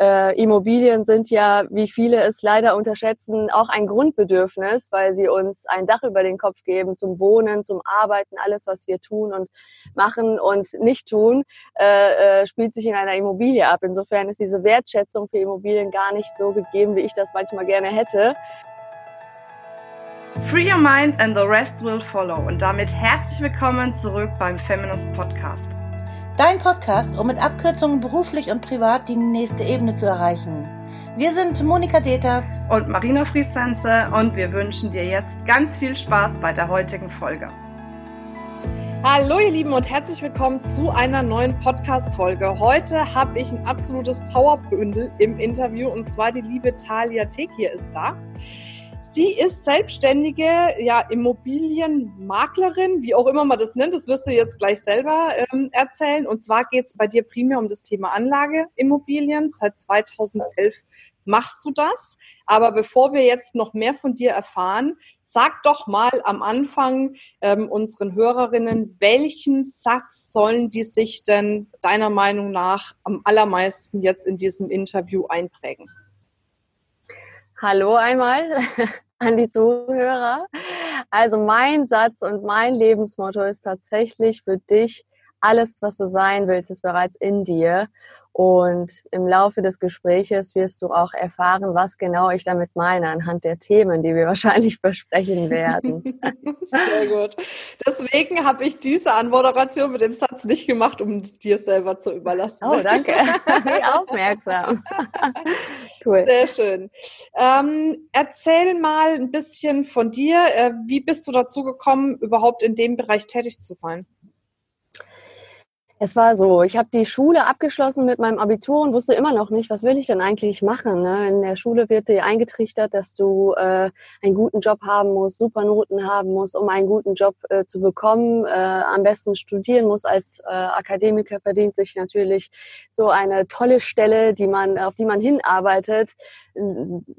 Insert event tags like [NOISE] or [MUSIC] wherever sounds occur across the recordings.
äh, Immobilien sind ja, wie viele es leider unterschätzen, auch ein Grundbedürfnis, weil sie uns ein Dach über den Kopf geben zum Wohnen, zum Arbeiten, alles, was wir tun und machen und nicht tun, äh, äh, spielt sich in einer Immobilie ab. Insofern ist diese Wertschätzung für Immobilien gar nicht so gegeben, wie ich das manchmal gerne hätte. Free your mind and the rest will follow. Und damit herzlich willkommen zurück beim Feminist Podcast. Dein Podcast, um mit Abkürzungen beruflich und privat die nächste Ebene zu erreichen. Wir sind Monika Deters und Marina Friesense und wir wünschen dir jetzt ganz viel Spaß bei der heutigen Folge. Hallo ihr Lieben und herzlich willkommen zu einer neuen Podcast-Folge. Heute habe ich ein absolutes Powerbündel im Interview und zwar die liebe Talia Tekir ist da. Sie ist selbstständige ja, Immobilienmaklerin, wie auch immer man das nennt. Das wirst du jetzt gleich selber ähm, erzählen. Und zwar geht es bei dir primär um das Thema Anlageimmobilien. Seit 2011 machst du das. Aber bevor wir jetzt noch mehr von dir erfahren, sag doch mal am Anfang ähm, unseren Hörerinnen, welchen Satz sollen die sich denn deiner Meinung nach am allermeisten jetzt in diesem Interview einprägen? Hallo einmal [LAUGHS] an die Zuhörer. Also mein Satz und mein Lebensmotto ist tatsächlich für dich, alles, was du sein willst, ist bereits in dir. Und im Laufe des Gespräches wirst du auch erfahren, was genau ich damit meine, anhand der Themen, die wir [LAUGHS] wahrscheinlich besprechen werden. [LAUGHS] Sehr gut. Deswegen habe ich diese Anmoderation mit dem Satz nicht gemacht, um es dir selber zu überlassen. Oh, danke. [LAUGHS] Aufmerksam. cool. Sehr schön. Ähm, erzähl mal ein bisschen von dir. Äh, wie bist du dazu gekommen, überhaupt in dem Bereich tätig zu sein? Es war so, ich habe die Schule abgeschlossen mit meinem Abitur und wusste immer noch nicht, was will ich denn eigentlich machen. Ne? In der Schule wird dir eingetrichtert, dass du äh, einen guten Job haben musst, super Noten haben musst, um einen guten Job äh, zu bekommen. Äh, am besten studieren muss als äh, Akademiker verdient sich natürlich so eine tolle Stelle, die man auf die man hinarbeitet.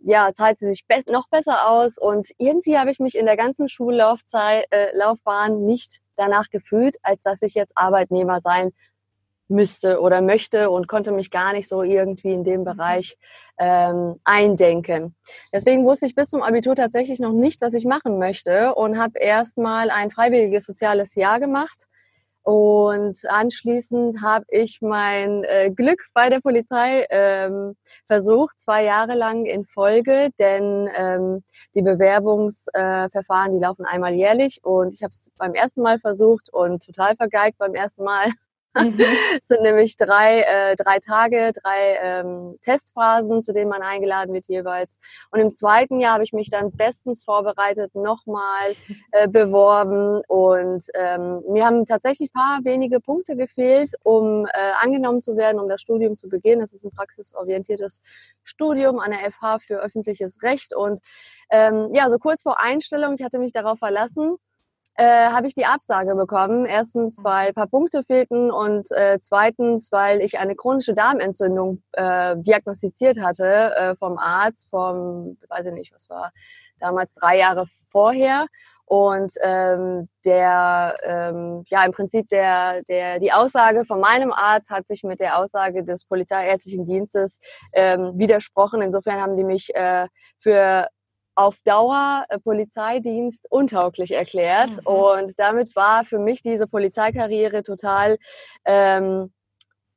Ja, zahlt sie sich be noch besser aus und irgendwie habe ich mich in der ganzen Schullaufzeit äh, Laufbahn nicht danach gefühlt, als dass ich jetzt Arbeitnehmer sein müsste oder möchte und konnte mich gar nicht so irgendwie in dem Bereich ähm, eindenken. Deswegen wusste ich bis zum Abitur tatsächlich noch nicht, was ich machen möchte und habe erstmal ein freiwilliges soziales Jahr gemacht und anschließend habe ich mein äh, Glück bei der Polizei ähm, versucht, zwei Jahre lang in Folge, denn ähm, die Bewerbungsverfahren, äh, die laufen einmal jährlich und ich habe es beim ersten Mal versucht und total vergeigt beim ersten Mal. Mhm. [LAUGHS] es sind nämlich drei, äh, drei Tage, drei ähm, Testphasen, zu denen man eingeladen wird jeweils. Und im zweiten Jahr habe ich mich dann bestens vorbereitet, nochmal äh, beworben und ähm, mir haben tatsächlich paar wenige Punkte gefehlt, um äh, angenommen zu werden, um das Studium zu beginnen. Das ist ein praxisorientiertes Studium an der FH für öffentliches Recht und ähm, ja, so kurz vor Einstellung, ich hatte mich darauf verlassen, äh, habe ich die Absage bekommen. Erstens, mhm. weil ein paar Punkte fehlten und äh, zweitens, weil ich eine chronische Darmentzündung äh, diagnostiziert hatte äh, vom Arzt, vom, weiß ich nicht, was war damals drei Jahre vorher. Und ähm, der, ähm, ja, im Prinzip der, der, die Aussage von meinem Arzt hat sich mit der Aussage des Polizeiärztlichen Dienstes ähm, widersprochen. Insofern haben die mich äh, für auf Dauer äh, Polizeidienst untauglich erklärt. Mhm. Und damit war für mich diese Polizeikarriere total ähm,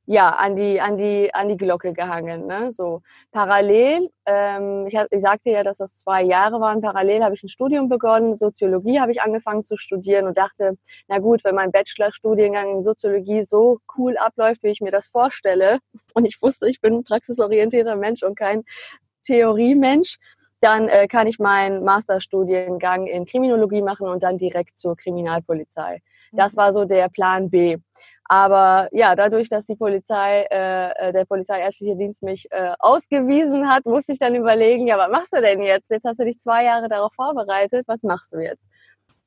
ja, an die, an die, an die Glocke gehangen. Ne? So parallel, ähm, ich, ich sagte ja, dass das zwei Jahre waren. Parallel habe ich ein Studium begonnen. Soziologie habe ich angefangen zu studieren und dachte, na gut, wenn mein Bachelorstudiengang in Soziologie so cool abläuft, wie ich mir das vorstelle, [LAUGHS] und ich wusste, ich bin ein praxisorientierter Mensch und kein Theoriemensch, dann äh, kann ich meinen Masterstudiengang in Kriminologie machen und dann direkt zur Kriminalpolizei. Das mhm. war so der Plan B. Aber ja, dadurch, dass die Polizei, äh, äh, der polizeiärztliche Dienst mich äh, ausgewiesen hat, musste ich dann überlegen, ja, was machst du denn jetzt? Jetzt hast du dich zwei Jahre darauf vorbereitet, was machst du jetzt?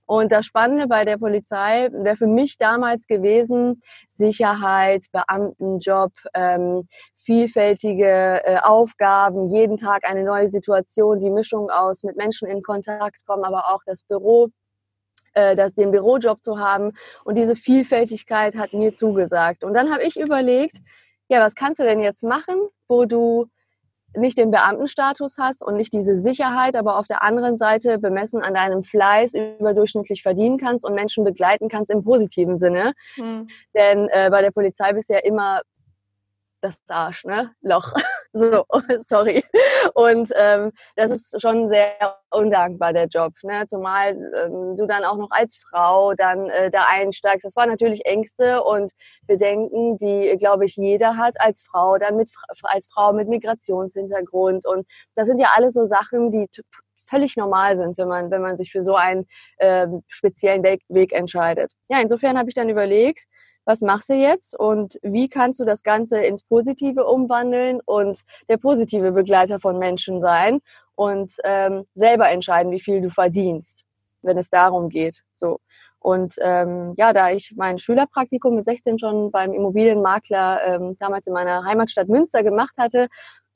Und das Spannende bei der Polizei wäre für mich damals gewesen, Sicherheit, Beamtenjob, ähm, vielfältige äh, Aufgaben, jeden Tag eine neue Situation, die Mischung aus mit Menschen in Kontakt kommen, aber auch das Büro äh, das, den Bürojob zu haben. Und diese Vielfältigkeit hat mir zugesagt. Und dann habe ich überlegt, ja, was kannst du denn jetzt machen, wo du nicht den Beamtenstatus hast und nicht diese Sicherheit, aber auf der anderen Seite bemessen an deinem Fleiß überdurchschnittlich verdienen kannst und Menschen begleiten kannst im positiven Sinne. Mhm. Denn äh, bei der Polizei bist du ja immer das Arsch, ne? Loch. [LAUGHS] so, [LAUGHS] sorry. Und ähm, das ist schon sehr undankbar, der Job. Ne? Zumal ähm, du dann auch noch als Frau dann äh, da einsteigst. Das waren natürlich Ängste und Bedenken, die, glaube ich, jeder hat als Frau, dann mit als Frau mit Migrationshintergrund. Und das sind ja alles so Sachen, die völlig normal sind, wenn man, wenn man sich für so einen äh, speziellen Weg, Weg entscheidet. Ja, insofern habe ich dann überlegt, was machst du jetzt und wie kannst du das Ganze ins Positive umwandeln und der positive Begleiter von Menschen sein und ähm, selber entscheiden, wie viel du verdienst, wenn es darum geht. So. Und ähm, ja, da ich mein Schülerpraktikum mit 16 schon beim Immobilienmakler ähm, damals in meiner Heimatstadt Münster gemacht hatte,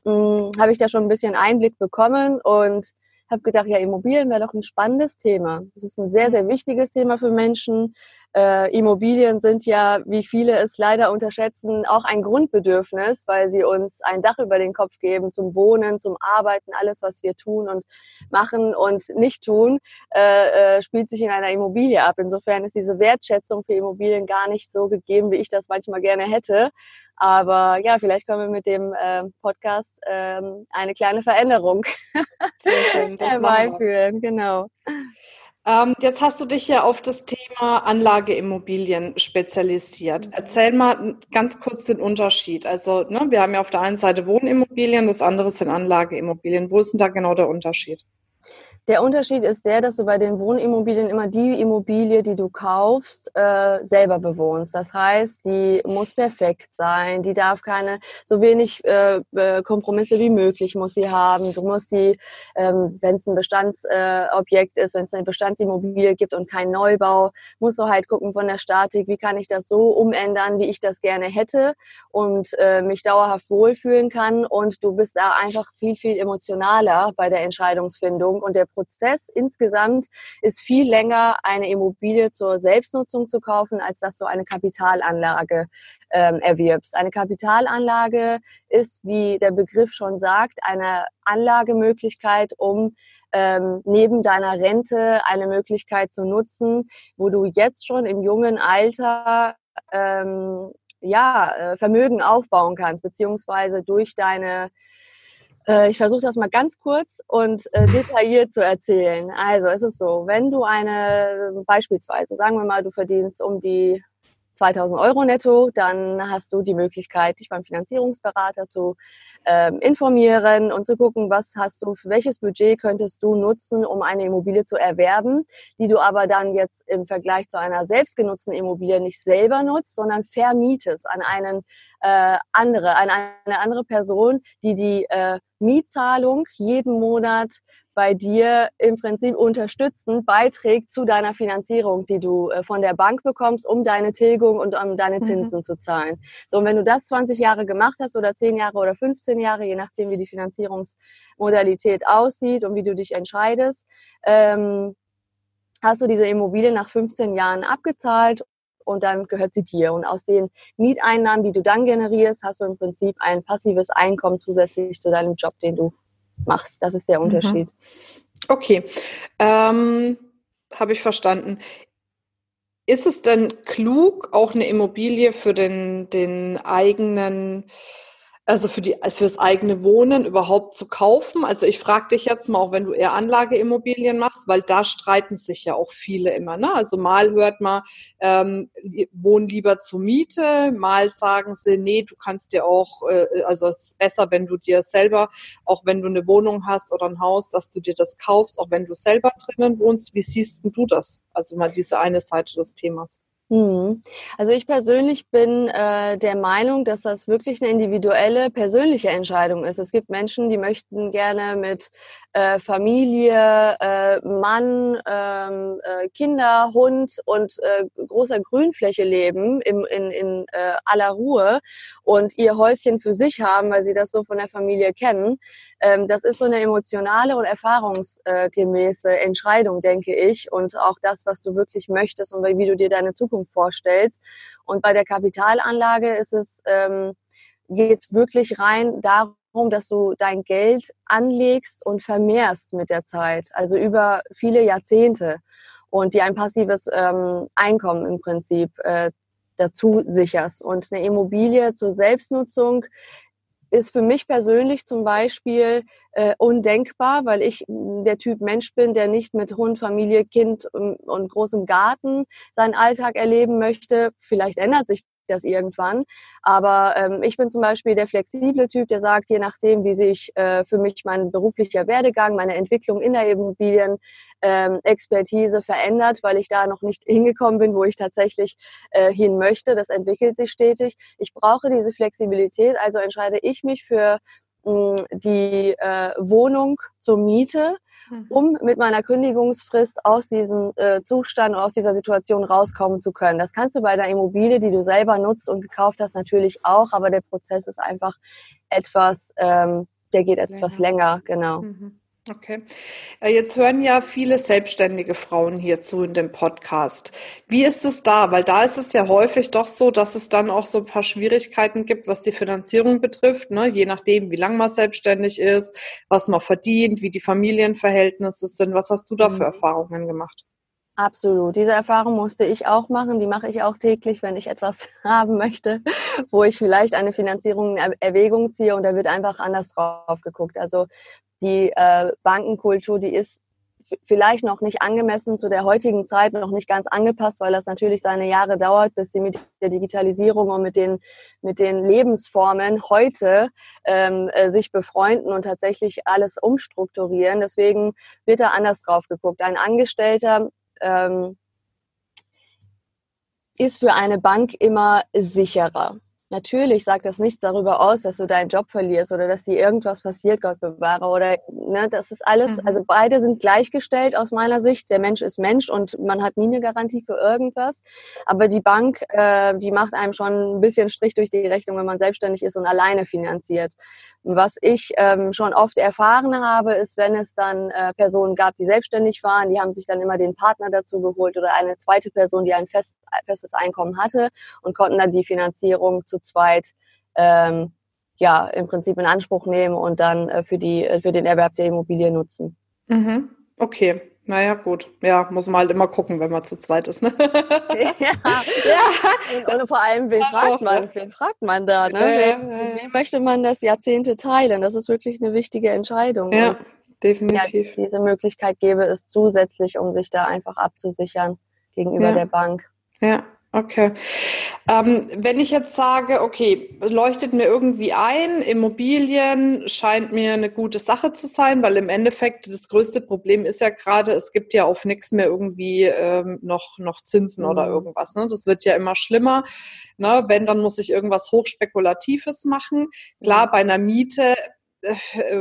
hm, habe ich da schon ein bisschen Einblick bekommen und habe gedacht, ja, Immobilien wäre doch ein spannendes Thema. Es ist ein sehr, sehr wichtiges Thema für Menschen. Äh, Immobilien sind ja, wie viele es leider unterschätzen, auch ein Grundbedürfnis, weil sie uns ein Dach über den Kopf geben zum Wohnen, zum Arbeiten, alles, was wir tun und machen und nicht tun, äh, äh, spielt sich in einer Immobilie ab. Insofern ist diese Wertschätzung für Immobilien gar nicht so gegeben, wie ich das manchmal gerne hätte. Aber ja, vielleicht können wir mit dem äh, Podcast ähm, eine kleine Veränderung [LAUGHS] herbeiführen. Genau. Ähm, jetzt hast du dich ja auf das Thema Anlageimmobilien spezialisiert. Mhm. Erzähl mal ganz kurz den Unterschied. Also, ne, wir haben ja auf der einen Seite Wohnimmobilien, das andere sind Anlageimmobilien. Wo ist denn da genau der Unterschied? Der Unterschied ist der, dass du bei den Wohnimmobilien immer die Immobilie, die du kaufst, äh, selber bewohnst. Das heißt, die muss perfekt sein, die darf keine, so wenig äh, Kompromisse wie möglich muss sie haben. Du musst sie, ähm, wenn es ein Bestandsobjekt äh, ist, wenn es eine Bestandsimmobilie gibt und kein Neubau, musst du halt gucken von der Statik, wie kann ich das so umändern, wie ich das gerne hätte und äh, mich dauerhaft wohlfühlen kann. Und du bist da einfach viel, viel emotionaler bei der Entscheidungsfindung und der Prozess insgesamt ist viel länger, eine Immobilie zur Selbstnutzung zu kaufen, als dass du eine Kapitalanlage ähm, erwirbst. Eine Kapitalanlage ist, wie der Begriff schon sagt, eine Anlagemöglichkeit, um ähm, neben deiner Rente eine Möglichkeit zu nutzen, wo du jetzt schon im jungen Alter ähm, ja, äh, Vermögen aufbauen kannst, beziehungsweise durch deine ich versuche das mal ganz kurz und äh, detailliert zu erzählen. Also es ist so, wenn du eine, beispielsweise, sagen wir mal, du verdienst um die 2000 Euro netto, dann hast du die Möglichkeit, dich beim Finanzierungsberater zu ähm, informieren und zu gucken, was hast du, für welches Budget könntest du nutzen, um eine Immobilie zu erwerben, die du aber dann jetzt im Vergleich zu einer selbstgenutzten Immobilie nicht selber nutzt, sondern vermietest an einen äh, andere, an eine andere Person, die die äh, Mietzahlung jeden Monat bei dir im Prinzip unterstützend beiträgt zu deiner Finanzierung, die du äh, von der Bank bekommst, um deine Tilgung und um deine mhm. Zinsen mhm. zu zahlen. So, und wenn du das 20 Jahre gemacht hast oder 10 Jahre oder 15 Jahre, je nachdem, wie die Finanzierungsmodalität aussieht und wie du dich entscheidest, ähm, hast du diese Immobilie nach 15 Jahren abgezahlt und dann gehört sie dir. Und aus den Mieteinnahmen, die du dann generierst, hast du im Prinzip ein passives Einkommen zusätzlich zu deinem Job, den du machst. Das ist der mhm. Unterschied. Okay, ähm, habe ich verstanden. Ist es denn klug, auch eine Immobilie für den, den eigenen also für die fürs eigene Wohnen überhaupt zu kaufen? Also ich frage dich jetzt mal, auch wenn du eher Anlageimmobilien machst, weil da streiten sich ja auch viele immer. Ne? Also mal hört man, ähm, wohnen lieber zur Miete, mal sagen sie, nee, du kannst dir auch, äh, also es ist besser, wenn du dir selber, auch wenn du eine Wohnung hast oder ein Haus, dass du dir das kaufst, auch wenn du selber drinnen wohnst. Wie siehst du das? Also mal diese eine Seite des Themas. Mhm. Also ich persönlich bin äh, der Meinung, dass das wirklich eine individuelle, persönliche Entscheidung ist. Es gibt Menschen, die möchten gerne mit äh, Familie, äh, Mann, ähm, äh, Kinder, Hund und äh, großer Grünfläche leben im, in, in äh, aller Ruhe und ihr Häuschen für sich haben, weil sie das so von der Familie kennen. Ähm, das ist so eine emotionale und erfahrungsgemäße Entscheidung, denke ich. Und auch das, was du wirklich möchtest und wie du dir deine Zukunft vorstellst. Und bei der Kapitalanlage ist es ähm, geht es wirklich rein darum, dass du dein Geld anlegst und vermehrst mit der Zeit, also über viele Jahrzehnte und dir ein passives ähm, Einkommen im Prinzip äh, dazu sicherst. Und eine Immobilie zur Selbstnutzung ist für mich persönlich zum Beispiel äh, undenkbar, weil ich der Typ Mensch bin, der nicht mit Hund, Familie, Kind und, und großem Garten seinen Alltag erleben möchte. Vielleicht ändert sich das irgendwann. Aber ähm, ich bin zum Beispiel der flexible Typ, der sagt, je nachdem, wie sich äh, für mich mein beruflicher Werdegang, meine Entwicklung in der Immobilien ähm, verändert, weil ich da noch nicht [LAUGHS] hingekommen bin, wo ich tatsächlich äh, hin möchte. Das entwickelt sich stetig. Ich brauche diese Flexibilität, also entscheide ich mich für mh, die äh, Wohnung zur Miete. Um mit meiner Kündigungsfrist aus diesem äh, Zustand, aus dieser Situation rauskommen zu können. Das kannst du bei der Immobilie, die du selber nutzt und gekauft hast, natürlich auch, aber der Prozess ist einfach etwas, ähm, der geht etwas länger, länger genau. Mhm. Okay. Äh, jetzt hören ja viele selbstständige Frauen hierzu in dem Podcast. Wie ist es da? Weil da ist es ja häufig doch so, dass es dann auch so ein paar Schwierigkeiten gibt, was die Finanzierung betrifft, ne? je nachdem, wie lange man selbstständig ist, was man verdient, wie die Familienverhältnisse sind. Was hast du da für mhm. Erfahrungen gemacht? Absolut. Diese Erfahrung musste ich auch machen. Die mache ich auch täglich, wenn ich etwas [LAUGHS] haben möchte, wo ich vielleicht eine Finanzierung in Erwägung ziehe und da wird einfach anders drauf geguckt. Also die äh, Bankenkultur, die ist vielleicht noch nicht angemessen zu der heutigen Zeit, noch nicht ganz angepasst, weil das natürlich seine Jahre dauert, bis sie mit der Digitalisierung und mit den, mit den Lebensformen heute ähm, äh, sich befreunden und tatsächlich alles umstrukturieren. Deswegen wird da anders drauf geguckt. Ein Angestellter ähm, ist für eine Bank immer sicherer. Natürlich sagt das nichts darüber aus, dass du deinen Job verlierst oder dass dir irgendwas passiert, Gott bewahre. Oder ne, das ist alles, mhm. also beide sind gleichgestellt aus meiner Sicht. Der Mensch ist Mensch und man hat nie eine Garantie für irgendwas. Aber die Bank, äh, die macht einem schon ein bisschen Strich durch die Rechnung, wenn man selbstständig ist und alleine finanziert. Was ich ähm, schon oft erfahren habe, ist, wenn es dann äh, Personen gab, die selbstständig waren, die haben sich dann immer den Partner dazu geholt oder eine zweite Person, die ein fest, festes Einkommen hatte und konnten dann die Finanzierung zu zweit ähm, ja im Prinzip in Anspruch nehmen und dann äh, für die äh, für den Erwerb der Immobilie nutzen. Mhm. Okay. Naja, gut. Ja, muss man halt immer gucken, wenn man zu zweit ist. Ne? [LAUGHS] ja. ja. Und, vor allem, wen fragt man? Wen fragt man da? Ne? Ja, wen, ja, wen, möchte man das Jahrzehnte teilen? Das ist wirklich eine wichtige Entscheidung. Ja, Und, definitiv. diese Möglichkeit gäbe es zusätzlich, um sich da einfach abzusichern gegenüber der Bank. Ja, Okay. Ähm, wenn ich jetzt sage, okay, leuchtet mir irgendwie ein, Immobilien scheint mir eine gute Sache zu sein, weil im Endeffekt das größte Problem ist ja gerade, es gibt ja auf nichts mehr irgendwie ähm, noch, noch Zinsen mhm. oder irgendwas. Ne? Das wird ja immer schlimmer. Ne? Wenn, dann muss ich irgendwas Hochspekulatives machen. Klar, bei einer Miete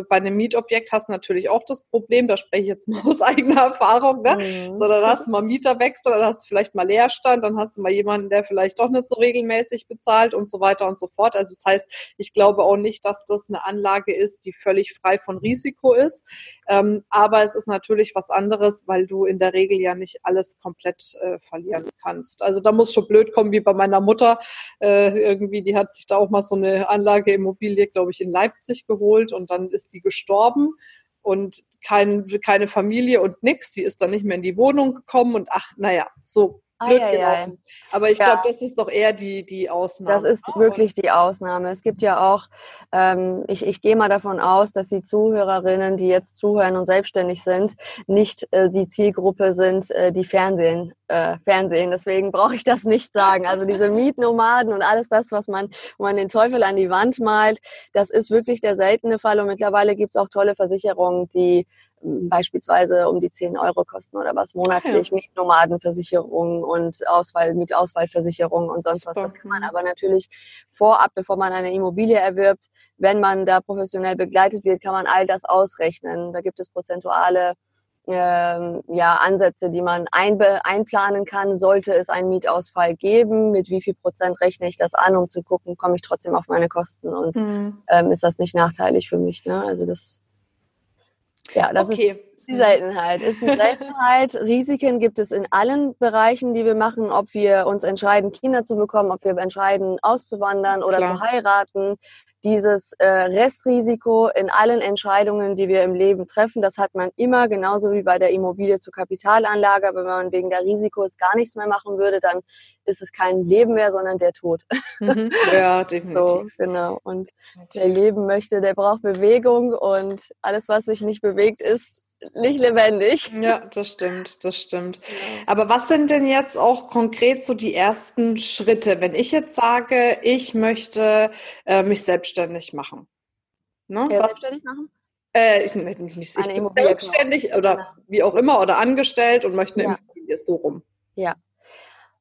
bei einem Mietobjekt hast du natürlich auch das Problem, da spreche ich jetzt mal [LAUGHS] aus eigener Erfahrung, ne? Mhm. So, dann hast du mal Mieterwechsel, dann hast du vielleicht mal Leerstand, dann hast du mal jemanden, der vielleicht doch nicht so regelmäßig bezahlt und so weiter und so fort. Also das heißt, ich glaube auch nicht, dass das eine Anlage ist, die völlig frei von Risiko ist. Ähm, aber es ist natürlich was anderes, weil du in der Regel ja nicht alles komplett äh, verlieren kannst. Also da muss schon blöd kommen, wie bei meiner Mutter. Äh, irgendwie, die hat sich da auch mal so eine Anlage Immobilie, glaube ich, in Leipzig geholt und dann ist die gestorben und kein, keine Familie und nix. Sie ist dann nicht mehr in die Wohnung gekommen und ach, naja, so blöd ei, gelaufen. Ei. Aber ich ja. glaube, das ist doch eher die, die Ausnahme. Das ist oh, wirklich die Ausnahme. Es gibt ja auch, ähm, ich, ich gehe mal davon aus, dass die Zuhörerinnen, die jetzt zuhören und selbstständig sind, nicht äh, die Zielgruppe sind, äh, die Fernsehen, äh, Fernsehen. Deswegen [LAUGHS] brauche ich das nicht sagen. Also diese Mietnomaden und alles das, was man, wo man den Teufel an die Wand malt, das ist wirklich der seltene Fall. Und mittlerweile gibt es auch tolle Versicherungen, die beispielsweise um die 10 Euro kosten oder was monatlich, ja. Mietnomadenversicherung und Auswahl, Mietauswahlversicherung und sonst Super. was. Das kann man aber natürlich vorab, bevor man eine Immobilie erwirbt, wenn man da professionell begleitet wird, kann man all das ausrechnen. Da gibt es prozentuale ähm, ja, Ansätze, die man einbe einplanen kann, sollte es einen Mietausfall geben, mit wie viel Prozent rechne ich das an, um zu gucken, komme ich trotzdem auf meine Kosten und mhm. ähm, ist das nicht nachteilig für mich. Ne? Also das ja, das okay. ist die Seltenheit. Ist eine Seltenheit. [LAUGHS] Risiken gibt es in allen Bereichen, die wir machen, ob wir uns entscheiden, Kinder zu bekommen, ob wir entscheiden, auszuwandern oder Klar. zu heiraten dieses äh, Restrisiko in allen Entscheidungen, die wir im Leben treffen, das hat man immer, genauso wie bei der Immobilie zur Kapitalanlage. Aber wenn man wegen der Risikos gar nichts mehr machen würde, dann ist es kein Leben mehr, sondern der Tod. Mhm. [LAUGHS] Ja, definitiv. So, genau. Und wer leben möchte, der braucht Bewegung und alles, was sich nicht bewegt, ist nicht lebendig. Ja, das stimmt, das stimmt. Aber was sind denn jetzt auch konkret so die ersten Schritte, wenn ich jetzt sage, ich möchte äh, mich selbstständig machen? Ne? Ja, was, selbstständig machen? Äh, ich, nicht, nicht, ich bin selbstständig oder ja. wie auch immer oder angestellt und möchte eine ja. Immobilie so rum. Ja,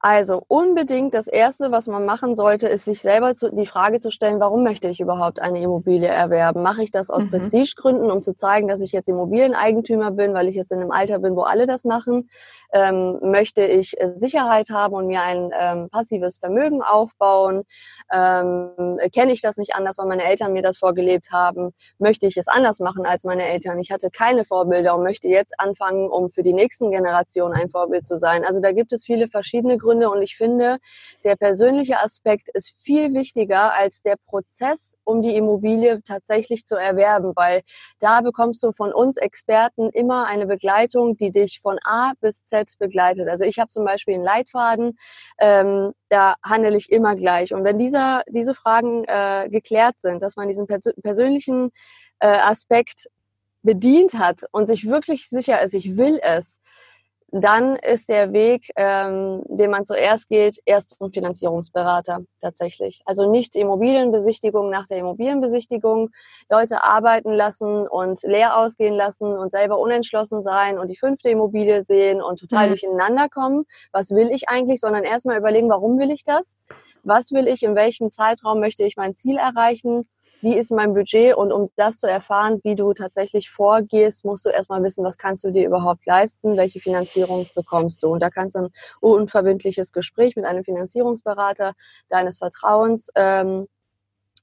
also unbedingt das Erste, was man machen sollte, ist sich selber zu, die Frage zu stellen, warum möchte ich überhaupt eine Immobilie erwerben? Mache ich das aus mhm. Prestigegründen, um zu zeigen, dass ich jetzt Immobilieneigentümer bin, weil ich jetzt in einem Alter bin, wo alle das machen? Ähm, möchte ich äh, Sicherheit haben und mir ein ähm, passives Vermögen aufbauen? Ähm, Kenne ich das nicht anders, weil meine Eltern mir das vorgelebt haben? Möchte ich es anders machen als meine Eltern? Ich hatte keine Vorbilder und möchte jetzt anfangen, um für die nächsten Generationen ein Vorbild zu sein. Also da gibt es viele verschiedene Gründe Gründe. Und ich finde, der persönliche Aspekt ist viel wichtiger als der Prozess, um die Immobilie tatsächlich zu erwerben, weil da bekommst du von uns Experten immer eine Begleitung, die dich von A bis Z begleitet. Also ich habe zum Beispiel einen Leitfaden, ähm, da handle ich immer gleich. Und wenn dieser, diese Fragen äh, geklärt sind, dass man diesen pers persönlichen äh, Aspekt bedient hat und sich wirklich sicher ist, ich will es, dann ist der Weg, ähm, den man zuerst geht, erst zum Finanzierungsberater tatsächlich. Also nicht Immobilienbesichtigung nach der Immobilienbesichtigung, Leute arbeiten lassen und leer ausgehen lassen und selber unentschlossen sein und die fünfte Immobilie sehen und total mhm. durcheinander kommen. Was will ich eigentlich? Sondern erstmal überlegen, warum will ich das? Was will ich? In welchem Zeitraum möchte ich mein Ziel erreichen? Wie ist mein Budget und um das zu erfahren, wie du tatsächlich vorgehst, musst du erstmal wissen, was kannst du dir überhaupt leisten, welche Finanzierung bekommst du. Und da kannst du ein unverbindliches Gespräch mit einem Finanzierungsberater deines Vertrauens ähm,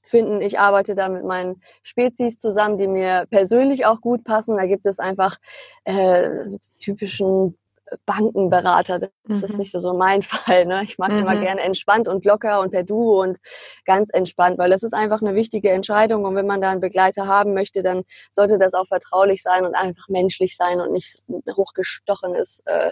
finden. Ich arbeite da mit meinen Spezies zusammen, die mir persönlich auch gut passen. Da gibt es einfach äh, typischen Bankenberater. Das mhm. ist nicht so, so mein [LAUGHS] Fall. Ne? Ich mag es mhm. immer gerne entspannt und locker und per Du und ganz entspannt, weil das ist einfach eine wichtige Entscheidung. Und wenn man da einen Begleiter haben möchte, dann sollte das auch vertraulich sein und einfach menschlich sein und nicht hochgestochenes äh,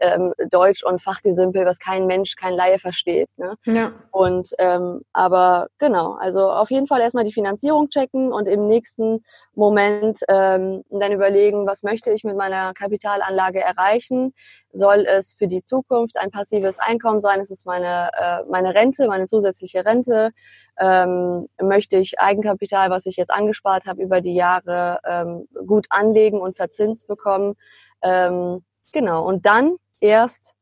ähm, Deutsch und Fachgesimpel, was kein Mensch, kein Laie versteht. Ne? Ja. Und ähm, aber genau, also auf jeden Fall erstmal die Finanzierung checken und im nächsten Moment ähm, dann überlegen, was möchte ich mit meiner Kapitalanlage erreichen? Soll es für die Zukunft ein passives Einkommen sein? Ist es meine, äh, meine Rente, meine zusätzliche Rente? Ähm, möchte ich Eigenkapital, was ich jetzt angespart habe, über die Jahre ähm, gut anlegen und verzinst bekommen? Ähm, genau. Und dann erst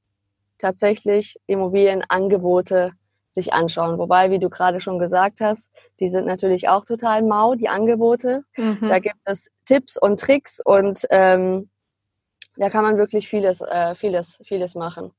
tatsächlich Immobilienangebote sich anschauen. Wobei, wie du gerade schon gesagt hast, die sind natürlich auch total mau, die Angebote. Mhm. Da gibt es Tipps und Tricks und ähm, da kann man wirklich vieles, äh, vieles, vieles machen.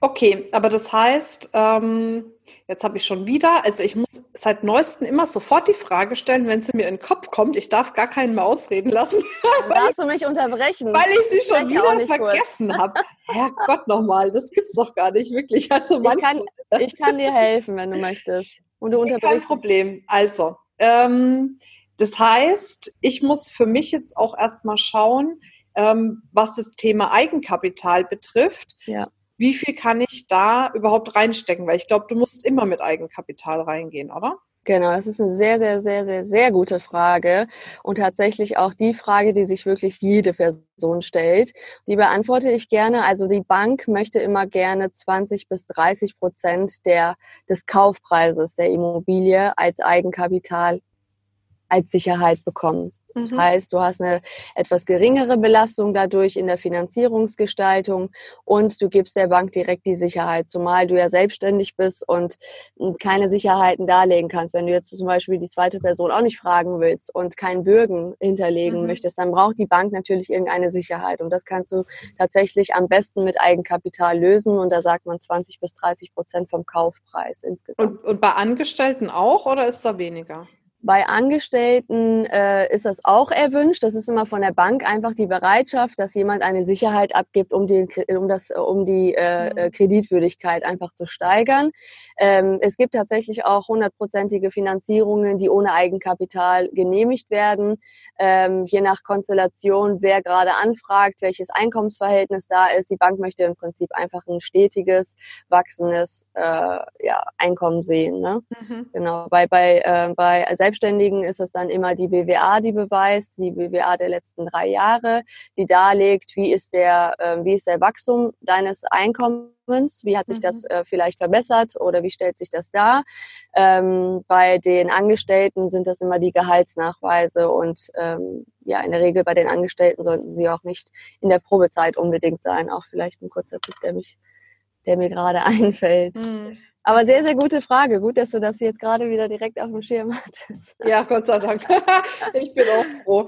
Okay, aber das heißt, ähm, jetzt habe ich schon wieder, also ich muss seit neuestem immer sofort die Frage stellen, wenn sie mir in den Kopf kommt. Ich darf gar keinen mehr ausreden lassen. [LAUGHS] Darfst du mich unterbrechen? Weil ich sie schon wieder vergessen habe. Herrgott nochmal, das gibt es doch gar nicht wirklich. Also ich, kann, ich kann dir helfen, wenn du möchtest. Und du unterbrichst. Kein Problem. Also, ähm, das heißt, ich muss für mich jetzt auch erstmal schauen, ähm, was das Thema Eigenkapital betrifft. Ja wie viel kann ich da überhaupt reinstecken? Weil ich glaube, du musst immer mit Eigenkapital reingehen, oder? Genau, das ist eine sehr, sehr, sehr, sehr, sehr gute Frage und tatsächlich auch die Frage, die sich wirklich jede Person stellt. Die beantworte ich gerne. Also die Bank möchte immer gerne 20 bis 30 Prozent der, des Kaufpreises der Immobilie als Eigenkapital als Sicherheit bekommen. Das mhm. heißt, du hast eine etwas geringere Belastung dadurch in der Finanzierungsgestaltung und du gibst der Bank direkt die Sicherheit, zumal du ja selbstständig bist und keine Sicherheiten darlegen kannst. Wenn du jetzt zum Beispiel die zweite Person auch nicht fragen willst und keinen Bürgen hinterlegen mhm. möchtest, dann braucht die Bank natürlich irgendeine Sicherheit und das kannst du tatsächlich am besten mit Eigenkapital lösen und da sagt man 20 bis 30 Prozent vom Kaufpreis insgesamt. Und, und bei Angestellten auch oder ist da weniger? Bei Angestellten äh, ist das auch erwünscht. Das ist immer von der Bank einfach die Bereitschaft, dass jemand eine Sicherheit abgibt, um, den, um, das, um die äh, mhm. äh, Kreditwürdigkeit einfach zu steigern. Ähm, es gibt tatsächlich auch hundertprozentige Finanzierungen, die ohne Eigenkapital genehmigt werden. Ähm, je nach Konstellation, wer gerade anfragt, welches Einkommensverhältnis da ist. Die Bank möchte im Prinzip einfach ein stetiges, wachsendes äh, ja, Einkommen sehen. Ne? Mhm. Genau. Bei, bei, äh, bei Selbst Selbstständigen ist es dann immer die BWA, die beweist, die BWA der letzten drei Jahre, die darlegt, wie ist der, äh, wie ist der Wachstum deines Einkommens, wie hat sich mhm. das äh, vielleicht verbessert oder wie stellt sich das dar. Ähm, bei den Angestellten sind das immer die Gehaltsnachweise und ähm, ja, in der Regel bei den Angestellten sollten sie auch nicht in der Probezeit unbedingt sein. Auch vielleicht ein kurzer Tipp, der mich, der mir gerade [LAUGHS] einfällt. Mhm. Aber sehr, sehr gute Frage. Gut, dass du das jetzt gerade wieder direkt auf dem Schirm hattest. Ja, Gott sei Dank. [LAUGHS] ich bin auch froh.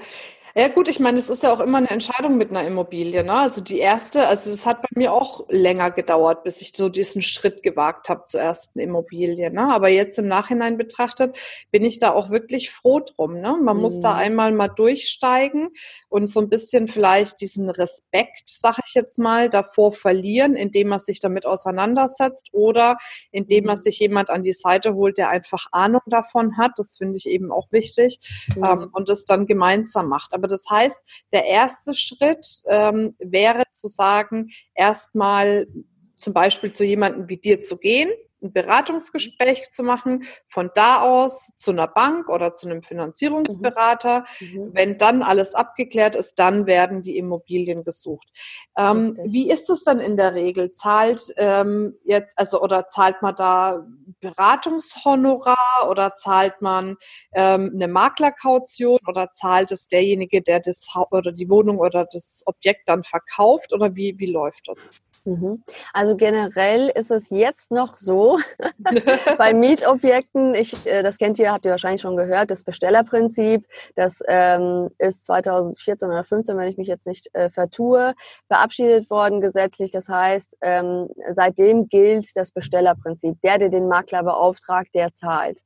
Ja gut, ich meine, es ist ja auch immer eine Entscheidung mit einer Immobilie. Ne? Also die erste, also es hat bei mir auch länger gedauert, bis ich so diesen Schritt gewagt habe zur ersten Immobilie. Ne? Aber jetzt im Nachhinein betrachtet bin ich da auch wirklich froh drum. Ne? Man mhm. muss da mhm. einmal mal durchsteigen und so ein bisschen vielleicht diesen Respekt, sag ich jetzt mal, davor verlieren, indem man sich damit auseinandersetzt oder indem man mhm. sich jemand an die Seite holt, der einfach Ahnung davon hat. Das finde ich eben auch wichtig mhm. ähm, und das dann gemeinsam macht. Aber das heißt, der erste Schritt ähm, wäre zu sagen, erstmal zum Beispiel zu jemandem wie dir zu gehen, ein Beratungsgespräch zu machen, von da aus zu einer Bank oder zu einem Finanzierungsberater. Mhm. mhm. Wenn dann alles abgeklärt ist, dann werden die Immobilien gesucht. Ähm, wie ist es dann in der Regel? Zahlt ähm, jetzt, also oder zahlt man da Beratungshonorar oder zahlt man ähm, eine Maklerkaution oder zahlt es derjenige, der das oder die Wohnung oder das Objekt dann verkauft oder wie, wie läuft das? Mhm. Also generell ist es jetzt noch so, [LAUGHS] bei [LAUGHS] Mietobjekten, ich, äh, das kennt ihr, habt ihr wahrscheinlich schon gehört, das Bestellerprinzip, das ähm, ist 2014 oder 2015, wenn ich mich jetzt nicht äh, vertue, verabschiedet worden gesetzlich. Das heißt, ähm, seitdem gilt das Bestellerprinzip. Der, der den Makler beauftragt, der zahlt.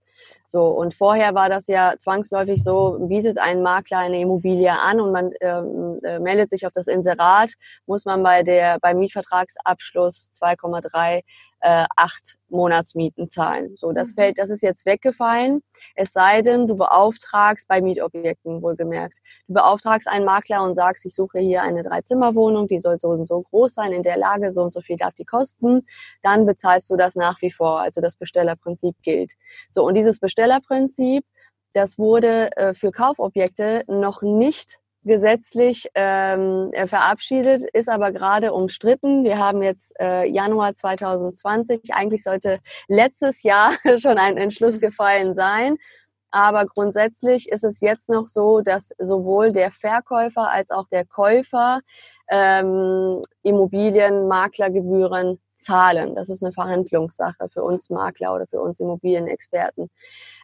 So, und vorher war das ja zwangsläufig so, bietet ein Makler eine Immobilie an und man ähm, äh, meldet sich auf das Inserat, muss man bei der, beim Mietvertragsabschluss 2,3 äh, acht Monatsmieten zahlen. So, das mhm. fällt, das ist jetzt weggefallen. Es sei denn, du beauftragst bei Mietobjekten wohlgemerkt. Du beauftragst einen Makler und sagst, ich suche hier eine Dreizimmerwohnung, die soll so und so groß sein, in der Lage, so und so viel darf die kosten. Dann bezahlst du das nach wie vor. Also das Bestellerprinzip gilt. So, und dieses Bestellerprinzip, das wurde äh, für Kaufobjekte noch nicht gesetzlich ähm, äh, verabschiedet, ist aber gerade umstritten. Wir haben jetzt äh, Januar 2020. Eigentlich sollte letztes Jahr [LAUGHS] schon ein Entschluss mhm. gefallen sein. Aber grundsätzlich ist es jetzt noch so, dass sowohl der Verkäufer als auch der Käufer ähm, Immobilienmaklergebühren zahlen. Das ist eine Verhandlungssache für uns Makler oder für uns Immobilienexperten.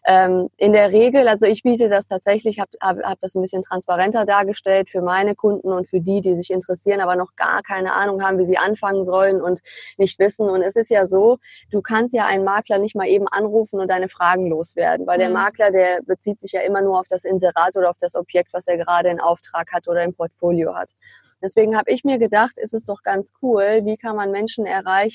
Ähm, in der Regel, also ich biete das tatsächlich, habe hab, hab das ein bisschen transparenter dargestellt für meine Kunden und für die, die sich interessieren, aber noch gar keine Ahnung haben, wie sie anfangen sollen und nicht wissen. Und es ist ja so, du kannst ja einen Makler nicht mal eben anrufen und deine Fragen loswerden, weil mhm. der Makler, der bezieht sich ja immer nur auf das Inserat oder auf das Objekt, was er gerade in Auftrag hat oder im Portfolio hat. Deswegen habe ich mir gedacht, ist es doch ganz cool, wie kann man Menschen erreichen,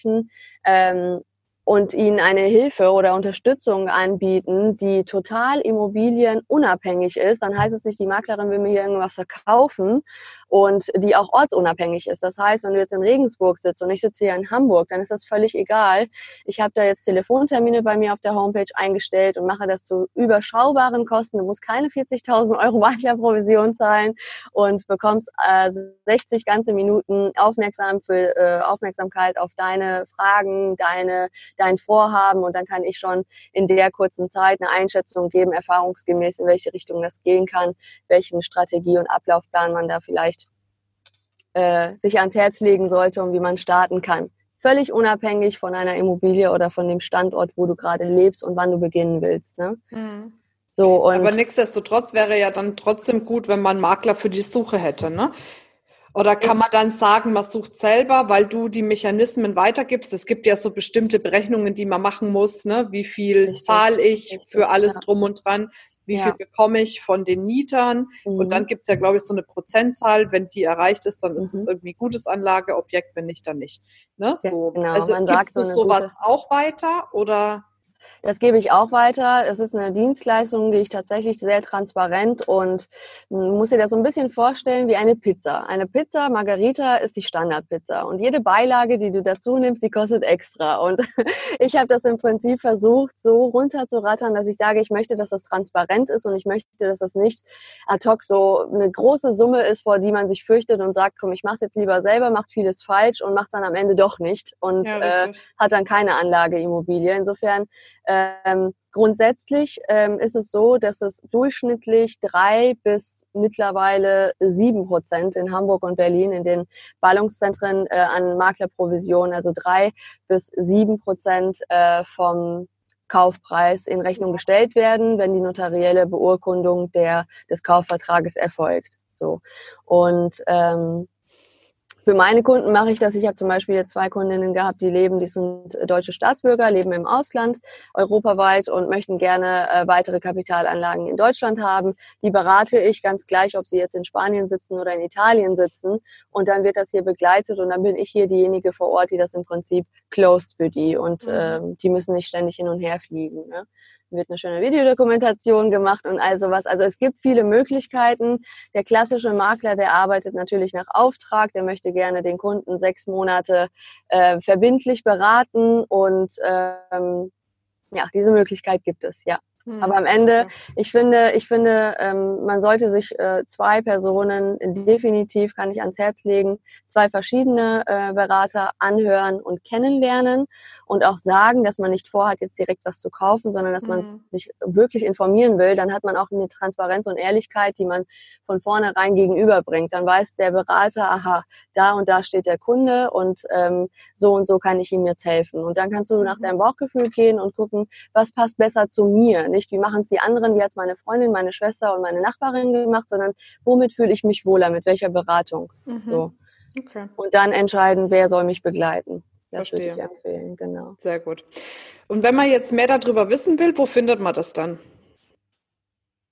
ähm, und ihnen eine Hilfe oder Unterstützung anbieten, die total immobilienunabhängig ist, dann heißt es nicht, die Maklerin will mir hier irgendwas verkaufen und die auch ortsunabhängig ist. Das heißt, wenn du jetzt in Regensburg sitzt und ich sitze hier in Hamburg, dann ist das völlig egal. Ich habe da jetzt Telefontermine bei mir auf der Homepage eingestellt und mache das zu überschaubaren Kosten. Du musst keine 40.000 Euro Maklerprovision zahlen und bekommst äh, 60 ganze Minuten aufmerksam für, äh, Aufmerksamkeit auf deine Fragen, deine dein Vorhaben und dann kann ich schon in der kurzen Zeit eine Einschätzung geben, erfahrungsgemäß, in welche Richtung das gehen kann, welchen Strategie- und Ablaufplan man da vielleicht äh, sich ans Herz legen sollte und wie man starten kann. Völlig unabhängig von einer Immobilie oder von dem Standort, wo du gerade lebst und wann du beginnen willst. Ne? Mhm. So, Aber nichtsdestotrotz wäre ja dann trotzdem gut, wenn man Makler für die Suche hätte. Ne? Oder kann man dann sagen, man sucht selber, weil du die Mechanismen weitergibst? Es gibt ja so bestimmte Berechnungen, die man machen muss, ne? Wie viel zahle ich für alles drum und dran? wie ja. viel bekomme ich von den Mietern. Mhm. Und dann gibt's ja, glaube ich, so eine Prozentzahl. Wenn die erreicht ist, dann ist mhm. es irgendwie gutes Anlageobjekt, wenn nicht, dann nicht. Ne? So. Ja, genau. Also Man gibst du so sowas auch weiter oder? Das gebe ich auch weiter. Es ist eine Dienstleistung, die ich tatsächlich sehr transparent und muss dir das so ein bisschen vorstellen wie eine Pizza. Eine Pizza Margarita ist die Standardpizza und jede Beilage, die du dazu nimmst, die kostet extra. Und [LAUGHS] ich habe das im Prinzip versucht, so runterzurattern, dass ich sage, ich möchte, dass das transparent ist und ich möchte, dass das nicht ad hoc so eine große Summe ist, vor die man sich fürchtet und sagt, komm, ich mache es jetzt lieber selber, macht vieles falsch und macht dann am Ende doch nicht und ja, äh, hat dann keine Anlageimmobilie. Insofern ähm, grundsätzlich ähm, ist es so, dass es durchschnittlich drei bis mittlerweile sieben Prozent in Hamburg und Berlin in den Ballungszentren äh, an Maklerprovisionen, also drei bis sieben Prozent äh, vom Kaufpreis in Rechnung gestellt werden, wenn die notarielle Beurkundung der, des Kaufvertrages erfolgt. So. Und ähm, für meine Kunden mache ich das. Ich habe zum Beispiel zwei Kundinnen gehabt, die leben, die sind äh, deutsche Staatsbürger, leben im Ausland, europaweit und möchten gerne äh, weitere Kapitalanlagen in Deutschland haben. Die berate ich ganz gleich, ob sie jetzt in Spanien sitzen oder in Italien sitzen. Und dann wird das hier begleitet und dann bin ich hier diejenige vor Ort, die das im Prinzip closed für die. Und äh, die müssen nicht ständig hin und her fliegen. Ne? Wird eine schöne Videodokumentation gemacht und all sowas. Also es gibt viele Möglichkeiten. Der klassische Makler, der arbeitet natürlich nach Auftrag, der möchte gerne den Kunden sechs Monate äh, verbindlich beraten und ähm, ja, diese Möglichkeit gibt es, ja. Hm, Aber am Ende, ich finde, ich finde, ähm, man sollte sich äh, zwei Personen definitiv, kann ich ans Herz legen, zwei verschiedene äh, Berater anhören und kennenlernen und auch sagen, dass man nicht vorhat, jetzt direkt was zu kaufen, sondern dass man mhm. sich wirklich informieren will. Dann hat man auch eine Transparenz und Ehrlichkeit, die man von vornherein gegenüberbringt. Dann weiß der Berater, aha, da und da steht der Kunde und ähm, so und so kann ich ihm jetzt helfen. Und dann kannst du nach mhm. deinem Bauchgefühl gehen und gucken, was passt besser zu mir nicht, wie machen es die anderen, wie hat es meine Freundin, meine Schwester und meine Nachbarin gemacht, sondern womit fühle ich mich wohler, mit welcher Beratung. Mhm. So. Okay. Und dann entscheiden, wer soll mich begleiten. Das Verstehe. würde ich empfehlen, genau. Sehr gut. Und wenn man jetzt mehr darüber wissen will, wo findet man das dann?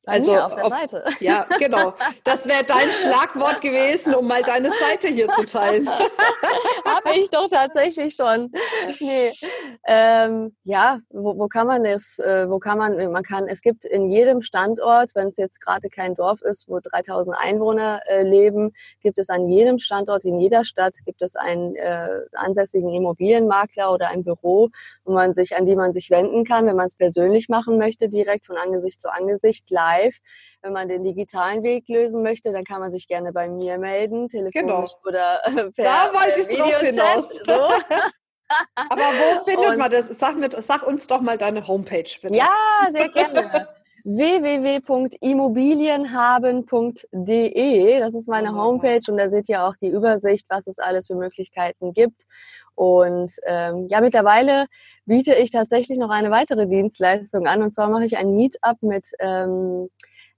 Also auf der auf, Seite. [LAUGHS] Ja, genau. Das wäre dein Schlagwort gewesen, um mal deine Seite hier zu teilen. [LAUGHS] Habe ich doch tatsächlich schon. Nee. Ähm, ja, wo, wo, kann man das? Äh, wo kann man? Man kann. Es gibt in jedem Standort, wenn es jetzt gerade kein Dorf ist, wo 3000 Einwohner äh, leben, gibt es an jedem Standort in jeder Stadt gibt es einen äh, ansässigen Immobilienmakler oder ein Büro, wo man sich an die man sich wenden kann, wenn man es persönlich machen möchte, direkt von Angesicht zu Angesicht live live. Wenn man den digitalen Weg lösen möchte, dann kann man sich gerne bei mir melden, telefonisch genau. oder äh, per Da wollte ich drauf hinaus. So. [LAUGHS] Aber wo findet Und, man das? Sag, mit, sag uns doch mal deine Homepage bitte. Ja, sehr gerne. www.immobilienhaben.de. Das ist meine Homepage und da seht ihr auch die Übersicht, was es alles für Möglichkeiten gibt. Und ähm, ja, mittlerweile biete ich tatsächlich noch eine weitere Dienstleistung an. Und zwar mache ich ein Meetup mit, ähm,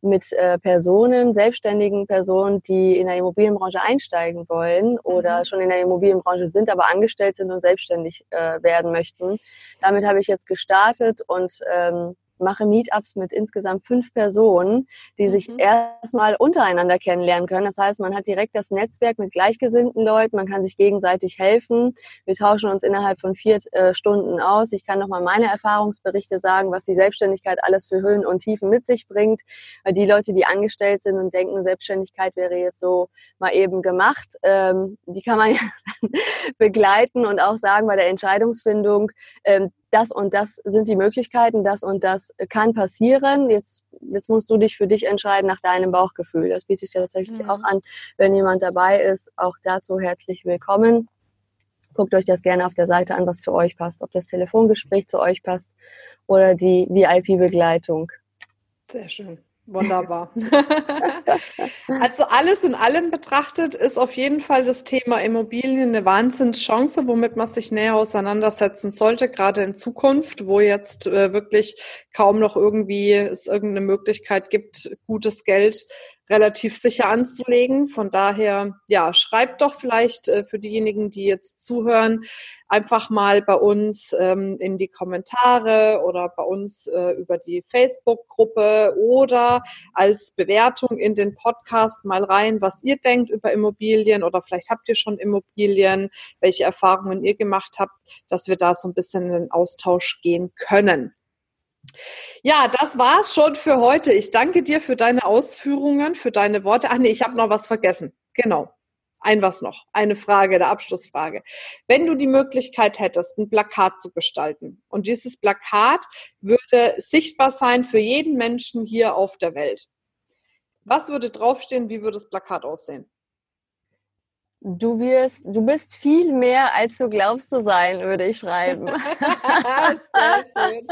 mit äh, Personen, selbstständigen Personen, die in der Immobilienbranche einsteigen wollen oder mhm. schon in der Immobilienbranche sind, aber angestellt sind und selbstständig äh, werden möchten. Damit habe ich jetzt gestartet und ähm, mache Meetups mit insgesamt fünf Personen, die mhm. sich erstmal untereinander kennenlernen können. Das heißt, man hat direkt das Netzwerk mit gleichgesinnten Leuten, man kann sich gegenseitig helfen. Wir tauschen uns innerhalb von vier äh, Stunden aus. Ich kann nochmal meine Erfahrungsberichte sagen, was die Selbstständigkeit alles für Höhen und Tiefen mit sich bringt. Weil die Leute, die angestellt sind und denken, Selbstständigkeit wäre jetzt so mal eben gemacht, ähm, die kann man [LAUGHS] ja begleiten und auch sagen bei der Entscheidungsfindung, ähm, das und das sind die Möglichkeiten, das und das kann passieren. Jetzt, jetzt musst du dich für dich entscheiden nach deinem Bauchgefühl. Das biete ich dir tatsächlich mhm. auch an, wenn jemand dabei ist. Auch dazu herzlich willkommen. Guckt euch das gerne auf der Seite an, was zu euch passt. Ob das Telefongespräch zu euch passt oder die VIP-Begleitung. Sehr schön. Wunderbar. [LAUGHS] also alles in allem betrachtet ist auf jeden Fall das Thema Immobilien eine Wahnsinnschance, womit man sich näher auseinandersetzen sollte, gerade in Zukunft, wo jetzt äh, wirklich kaum noch irgendwie es irgendeine Möglichkeit gibt, gutes Geld relativ sicher anzulegen. Von daher, ja, schreibt doch vielleicht äh, für diejenigen, die jetzt zuhören, einfach mal bei uns ähm, in die Kommentare oder bei uns äh, über die Facebook-Gruppe oder als Bewertung in den Podcast mal rein, was ihr denkt über Immobilien oder vielleicht habt ihr schon Immobilien, welche Erfahrungen ihr gemacht habt, dass wir da so ein bisschen in den Austausch gehen können. Ja, das war's schon für heute. Ich danke dir für deine Ausführungen, für deine Worte. Ach nee, ich habe noch was vergessen. Genau. Ein was noch. Eine Frage, der Abschlussfrage. Wenn du die Möglichkeit hättest, ein Plakat zu gestalten und dieses Plakat würde sichtbar sein für jeden Menschen hier auf der Welt. Was würde draufstehen? Wie würde das Plakat aussehen? Du wirst, du bist viel mehr, als du glaubst zu sein, würde ich schreiben. [LAUGHS] Sehr schön.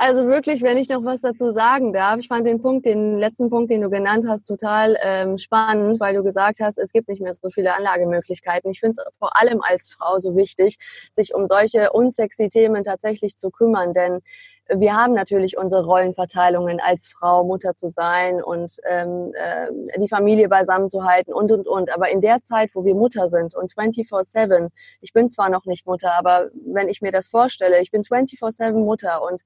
Also wirklich, wenn ich noch was dazu sagen darf, ich fand den Punkt, den letzten Punkt, den du genannt hast, total ähm, spannend, weil du gesagt hast, es gibt nicht mehr so viele Anlagemöglichkeiten. Ich finde es vor allem als Frau so wichtig, sich um solche unsexy Themen tatsächlich zu kümmern, denn wir haben natürlich unsere Rollenverteilungen als Frau, Mutter zu sein und ähm, äh, die Familie beisammen zu halten und, und, und. Aber in der Zeit, wo wir Mutter sind und 24-7, ich bin zwar noch nicht Mutter, aber wenn ich mir das vorstelle, ich bin 24-7 Mutter und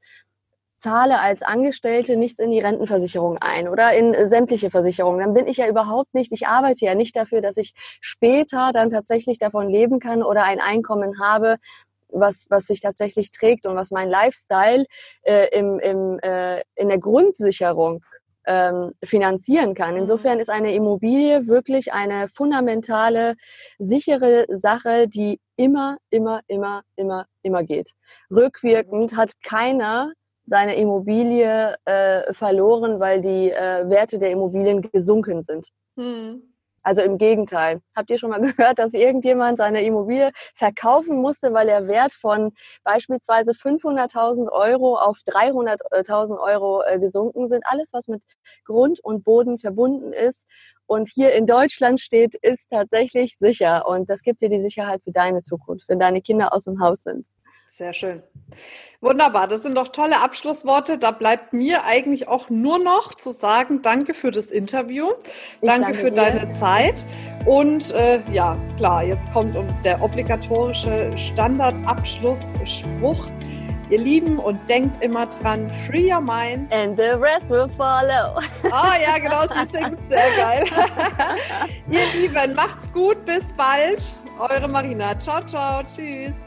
zahle als Angestellte nichts in die Rentenversicherung ein oder in sämtliche Versicherungen, dann bin ich ja überhaupt nicht, ich arbeite ja nicht dafür, dass ich später dann tatsächlich davon leben kann oder ein Einkommen habe, was, was sich tatsächlich trägt und was mein Lifestyle äh, im, im, äh, in der Grundsicherung ähm, finanzieren kann. Mhm. Insofern ist eine Immobilie wirklich eine fundamentale, sichere Sache, die immer, immer, immer, immer, immer geht. Rückwirkend hat keiner seine Immobilie äh, verloren, weil die äh, Werte der Immobilien gesunken sind. Mhm. Also im Gegenteil. Habt ihr schon mal [LAUGHS] gehört, dass irgendjemand seine Immobilie verkaufen musste, weil der Wert von beispielsweise 500.000 Euro auf 300.000 Euro äh, gesunken sind? Alles, was mit Grund und Boden verbunden ist und hier in Deutschland steht, ist tatsächlich sicher. Und das gibt dir die Sicherheit für deine Zukunft, wenn deine Kinder aus dem Haus sind. Sehr schön. Wunderbar, das sind doch tolle Abschlussworte. Da bleibt mir eigentlich auch nur noch zu sagen, danke für das Interview, danke, danke, für dir. deine Zeit. Und äh, ja, klar, jetzt kommt der obligatorische Standardabschlussspruch. Ihr Lieben und denkt immer dran, free your mind. And the rest will follow. Ah ja, genau, sie singt sehr geil. Ihr Lieben, macht's gut, bis bald. Eure Marina. Ciao, ciao, tschüss.